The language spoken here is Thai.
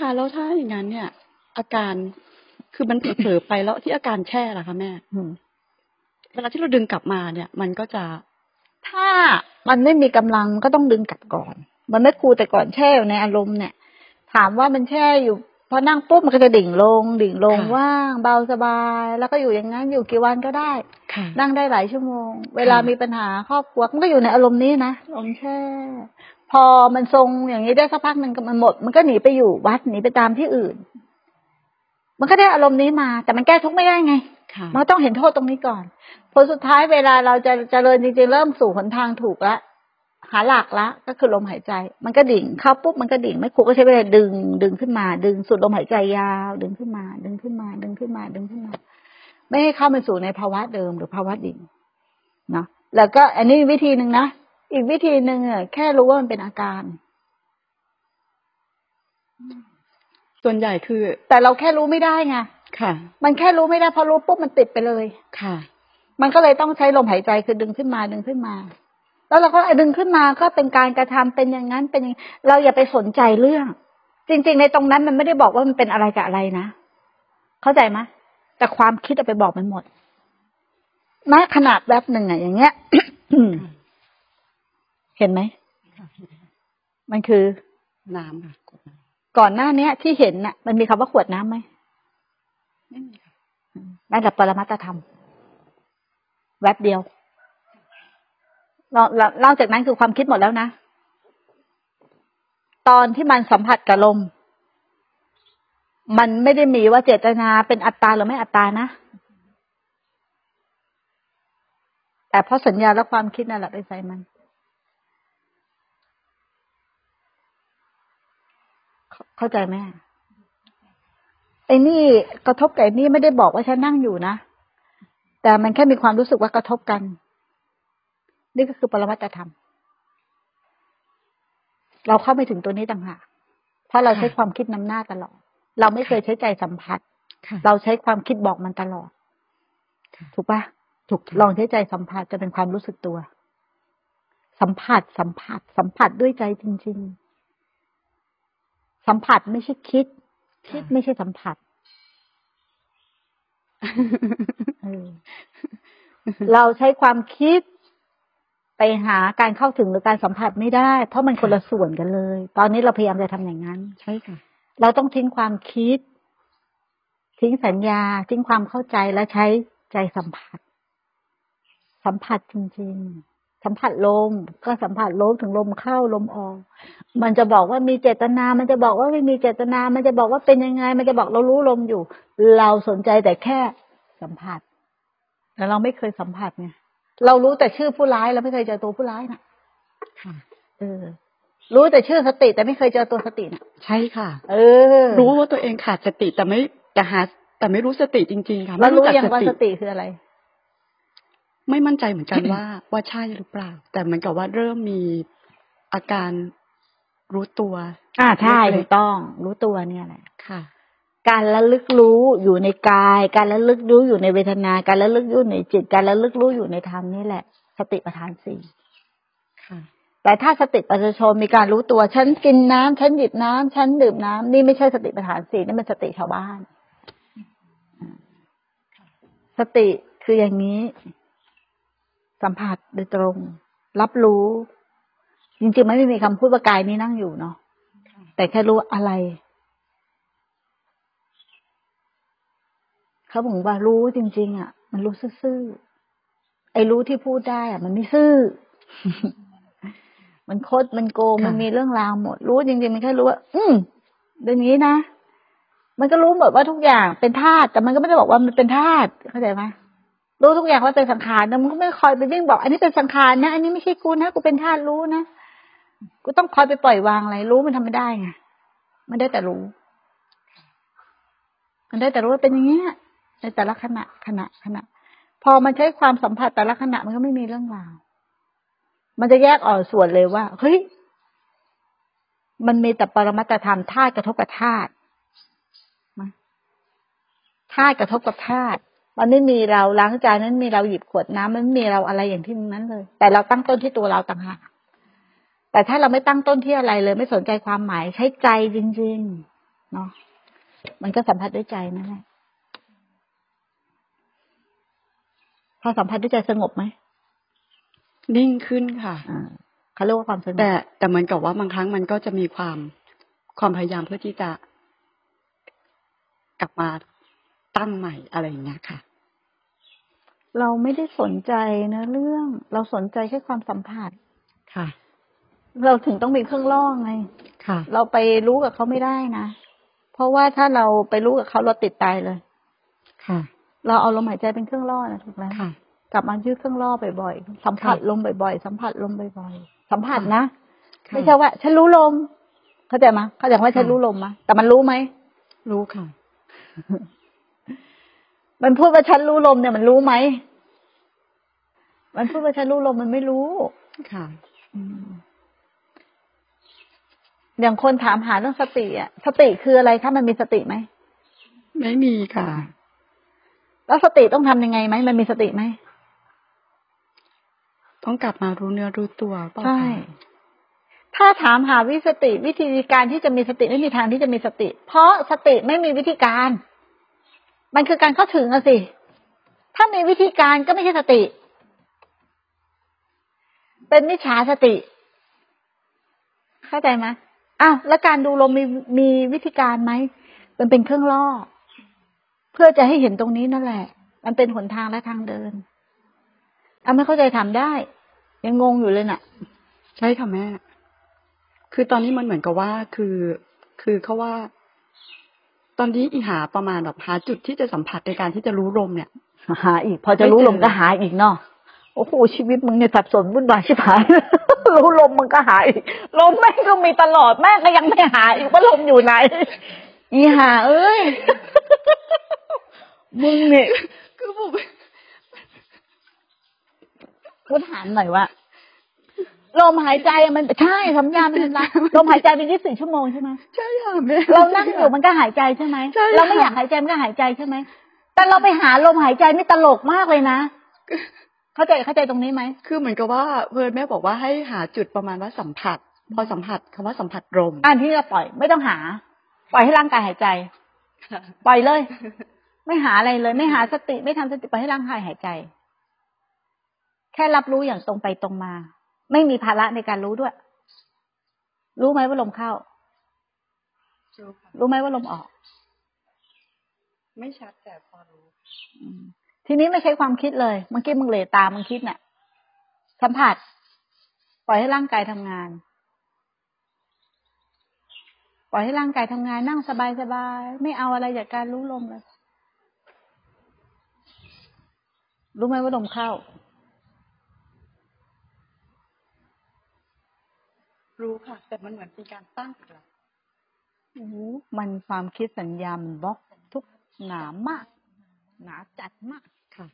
คะแล้วถ้าอย่างนั้นเนี่ย อาการคือมันเผลอๆไปแล้วที่อาการแช่ล่ะคะแม่อืมเวลาที่เราดึงกลับมาเนี่ย มันก็จะ ถ้ามันไม่มีกำลังก็ต้องดึงกลับก่อน มันไม่ครูแต่ก่อนแช่อยู่ในอารมณ์เนี่ย ถามว่ามันแช่อยู่พอนั่งปุ๊บมันก็จะดิ่งลง ดิ่งลงค่ะว่างเบาสบาย แล้วก็อยู่อย่างนั้นอยู่กี่วันก็ได้ค่ะนั่งได้หลายชั่วโมง เวลามีปัญหาครอบครัวมันก็อยู่ในอารมณ์นี้นะอารมณ์แช่ พอมันทรงอย่างนี้ได้สักพักหนึ่งก็มันหมด มันก็หนีไปอยู่วัดหนีไปตามที่อื่น มันก็ได้อารมณ์นี้มา แต่มันแก้ทุกข์ไม่ได้ไงค่ะมันก็ต้องเห็นโทษตรงนี้ก่อนผลสุดท้ายเวลาเราจะเจริญจริงๆเริ่มสู่หนทางถูกละหาหลักละ ก็คือลมหายใจ มันก็ดิ่งเข้าปุ๊บมันก็ดิ่งไม่ครูก็ใช้เวลาดึง ดึงขึ้นมา ดึงสูดลมหายใจยาว ดึงขึ้นมา ดึงขึ้นมา ดึงขึ้นมา ดึงขึ้นมา ไม่ให้เข้าไปสู่ในภาวะเดิมหรือภาวะดิ่งเนาะแล้วก็อันนี้วิธีหนึ่งนะ อีกวิธีหนึ่งอะแค่รู้ว่ามันเป็นอาการ ส่วนใหญ่คือ แต่เราแค่รู้ไม่ได้ไงค่ะ มันแค่รู้ไม่ได้พอรู้ปุ๊บมันติดไปเลยค่ะ มันก็เลยต้องใช้ลมหายใจคือดึงขึ้นมาดึงขึ้นมา แล้วเราก็ดึงขึ้นมาก็เป็นการกระทำเป็นอย่างนั้นเป็นอย่างเราอย่าไปสนใจเรื่อง จริง ๆ ในตรงนั้นมันไม่ได้บอกว่ามันเป็นอะไรกับอะไรนะเข้าใจไหมแต่ความคิดเอาไปบอกมันหมดแม้ขนาดแวบหนึ่งอะอย่างเงี้ย เห็นไหม มันคือน้ำค่ะกดน้ก่อนหน้าเนี้ย ที่เห็นน่ะ มันมีคำว่าขวดน้ำไหมำไม่มีค่ะนั่นแหละปรมัตถธรรม แวบเดียวนอกนอกจากนั้นคือความคิดหมดแล้วนะ ตอนที่มันสัมผัสกับลม มันไม่ได้มีว่าเจตนาเป็นอัตตาหรือไม่อัตตานะ แต่เพราะสัญญาและความคิดนั่นแหละไปใส่มัน เข้าเข้าใจไหมไอ้นี่กระทบกับไอ้นี่ไม่ได้บอกว่าฉันนั่งอยู่นะแต่มันแค่มีความรู้สึกว่ากระทบกัน นี่ก็คือปรมัตถธรรม เราเข้าไม่ถึงตัวนี้ต่างหากเพราะเราใช้ความคิดนำหน้าตลอด เราไม่เคยใช้ใจสัมผัสค่ะเราใช้ความคิดบอกมันตลอดค่ะถูกปะถูกลองใช้ใจสัมผัสจะเป็นความรู้สึกตัว สัมผัสสัมผัส สัมผัสด้วยใจจริง ๆ สัมผัสไม่ใช่คิด คิดไม่ใช่สัมผัสเออเราใช้ความคิดไปหาการเข้าถึงหรือการสัมผัสไม่ได้ เพราะมันคนละส่วนกันเลย ตอนนี้เราพยายามจะทำอย่างนั้น ใช่ค่ะ เราต้องทิ้งความคิด ทิ้งสัญญา ทิ้งความเข้าใจและใช้ใจสัมผัส สัมผัสจริง ๆ สัมผัสลม ก็สัมผัสลมถึงลมเข้าลมออก มันจะบอกว่ามีเจตนา มันจะบอกว่าไม่มีเจตนา มันจะบอกว่าเป็นยังไง มันจะบอกเรารู้ลมอยู่ เราสนใจแต่แค่สัมผัส แต่เราไม่เคยสัมผัสไงเรารู้แต่ชื่อผู้ร้ายเราไม่เคยเจอตัวผู้ร้ายนะค่ะ เออ รู้แต่ชื่อสติ แต่ไม่เคยเจอตัวสตินะใช่ค่ะ เออ รู้ว่าตัวเองขาดสติแต่ไม่แต่หา แต่ไม่รู้สติจริง ๆ ค่ะแล้วไม่รู้จักยังว่าสติคืออะไร ไม่มั่นใจเหมือนกันว่าว่าใช่หรือเปล่า แต่เหมือนกับว่าเริ่มมีอาการรู้ตัว อ่าใช่เล็ถูกกต้อง รู้ตัวเนี่ยแหละๆค่ะ การระลึกรู้อยู่ในกาย การระลึกรู้อยู่ในเวทนา การระลึกรู้ในจิต การระลึกรู้อยู่ในธรรมนี่แหละ สติปัฏฐานสี่ค่ะแต่ถ้าสติปัฏฐานมีการรู้ตัวฉันกินน้ำฉันหยิบน้ำฉันดื่มน้ำนี่ไม่ใช่สติปัฏฐานสี่นี่มันสติชาวบ้าน สติคืออย่างนี้ สัมผัสโดยตรง รับรู้ จริงๆไม่มีคำพูดว่ากายนี้นั่งอยู่เนาะแต่แค่รู้อะไรเขาบอกว่ารู้จริง ๆ อะ มันรู้ซื่อๆไอ้รู้ที่พูดได้อะ มันไม่ซื่อ มันคดมันโกงค่ะมันมีเรื่องราวหมด รู้จริงๆมันแค่รู้ว่า อืมเรื่องนี้นะมันก็รู้หมดว่าทุกอย่างเป็นธาตุแต่มันก็ไม่ได้บอกว่ามันเป็นธาตุเข้าใจไหม รู้ทุกอย่างว่าเป็นสังขารแต่มันก็ไม่คอยไปวิ่งบอก อันนี้เป็นสังขารนะ อันนี้ไม่ใช่กูนะ กูเป็นธาตุรู้นะ กูต้องคอยไปปล่อยวางอะไร รู้มันทำไม่ได้ไง มันได้แต่รู้ มันได้แต่รู้ว่าเป็นอย่างเงี้ย ในแต่ละขณะขณะขณะ พอมันใช้ความสัมผัสแต่ละขณะมันก็ไม่มีเรื่องราว มันจะแยกออกส่วนเลยว่า เฮ้ย มันมีแต่ปรมัตถธรรมธาตุกระทบกับธาตุมาธาตุกระทบกับธาตุ มันไม่มีเราล้างจานนั้นมีเราหยิบขวดน้ำมันไม่มีเราอะไรอย่างที่นั้นเลย แต่เราตั้งต้นที่ตัวเราต่างหากแต่ถ้าเราไม่ตั้งต้นที่อะไรเลย ไม่สนใจความหมายใช้ใจจริงๆเนาะมันก็สัมผัสด้วยใจนั่นแหละพอสัมผัสด้วยใจสงบไหมนิ่งขึ้นค่ะอ่าเขาเรียกว่าความสงบแต่แต่เหมือนกับว่าบางครั้งมันก็จะมีความความพยายามเพื่อที่จะกลับมา ตั้งใหม่อะไรอย่างเงี้ยค่ะ เราไม่ได้สนใจนะเรื่อง เราสนใจแค่ความสัมผัสค่ะ เราถึงต้องมีเครื่องล่อไงค่ะ เราไปรู้กับเขาไม่ได้นะเพราะว่าถ้าเราไปรู้กับเขาเราติดตายเลย ค่ะ เราเอาลมหายใจเป็นเครื่องล่อนะถูกไหมค่ะกลับมายืดเครื่องล่อบ่อยๆ สัมผัสค่ะลมบ่อยๆ สัมผัสลมบ่อยๆ สัมผัสค่ะนะค่ะไม่ใช่ว่า ฉันรู้ลม เข้าใจไหมเข้าใจว่าฉันค่ะรู้ลมมะแต่มันรู้ไหม รู้ค่ะ มันพูดว่าฉันรู้ลมเนี่ยมันรู้ไหม มันพูดว่าฉันรู้ลมมันไม่รู้ ค่ะอืมอย่างคนถามหาเรื่องสติอะ สติคืออะไรคะมันมีสติไหม ไม่มีค่ะ แล้วสติต้องทำยังไงไหม มันมีสติไหม ต้องกลับมารู้เนื้อรู้ตัวเปล่าใช่คะถ้าถามหาวิสติ วิธีการที่จะมีสติไม่มีทางที่จะมีสติ เพราะสติไม่มีวิธีการ มันคือการเข้าถึงอะสิ ถ้ามีวิธีการก็ไม่ใช่สติ เป็นมิจฉาสติ เข้าใจไหมอ้าวแล้วการดูลมมีมีวิธีการไหมมันเป็นเครื่องล่อ เพื่อจะให้เห็นตรงนี้นั่นแหละ มันเป็นหนทางและทางเดินเอาไม่เข้าใจทำได้ ยังงงอยู่เลยน่ะ ใช่ค่ะแม่ คือตอนนี้มันเหมือนกับว่าคือคือเขาว่า ตอนนี้อีหาประมาณแบบหาจุดที่จะสัมผัสในการที่จะรู้ลมเนี่ย หาอีก พอจะรู้ไม่เจอลมก็หาอีกเนาะโอ้โหชีวิตมึงเนี่ยสับสนวุ่นวายชิบหายรู้ลมมึงก็หาอีกลมแม่งก็มีตลอดแม่งก็ยังไม่หาอีกว่าลมอยู่ไหน อีหา เอ้ยมึงเนี่ยคือผมกูถามหน่อยว่า ลมหายใจมันใช่สัญญาณมันเป็นไรลมหายใจเป็นยี่สิบชั่วโมงใช่ไหมใช่ค่ะแม่เรานั่งอยู่มันก็หายใจใช่ไหมใช่ค่ะเราไม่อยากหายใจมันก็หายใจใช่ไหมแต่เราไปหาลมหายใจนี่ตลกมากเลยนะเข้าใจเข้าใจตรงนี้ไหมคือเหมือนกับว่าเพื่อนแม่บอกว่าให้หาจุดประมาณว่าสัมผัส พอสัมผัสคำว่าสัมผัสลมอันที่เราปล่อยไม่ต้องหา ปล่อยให้ร่างกายหายใจปล่อยเลย ไม่หาอะไรเลย ไม่หาสติไม่ทำสติปล่อยให้ร่างกายหายใจ แค่รับรู้อย่างตรงไปตรงมา ไม่มีภาระในการรู้ด้วย รู้ไหมว่าลมเข้า รู้ไหมว่าลมออก ไม่ชัดแต่พอรู้อืมทีนี้ไม่ใช้ความคิดเลยเมื่อกี้มึงเหลตามึงคิดน่ะสัมผัส ปล่อยให้ร่างกายทำงาน ปล่อยให้ร่างกายทำงานนั่งสบายสบายๆไม่เอาอะไรจากการรู้ลมเลย รู้ไหมว่าลมเข้า รู้ค่ะ แต่มันเหมือนเป็นการตั้งอีกแล้วโอ้โหมันความคิดสัญญามันบล็อกทุกหนามาก หนาจัดมากค่ะ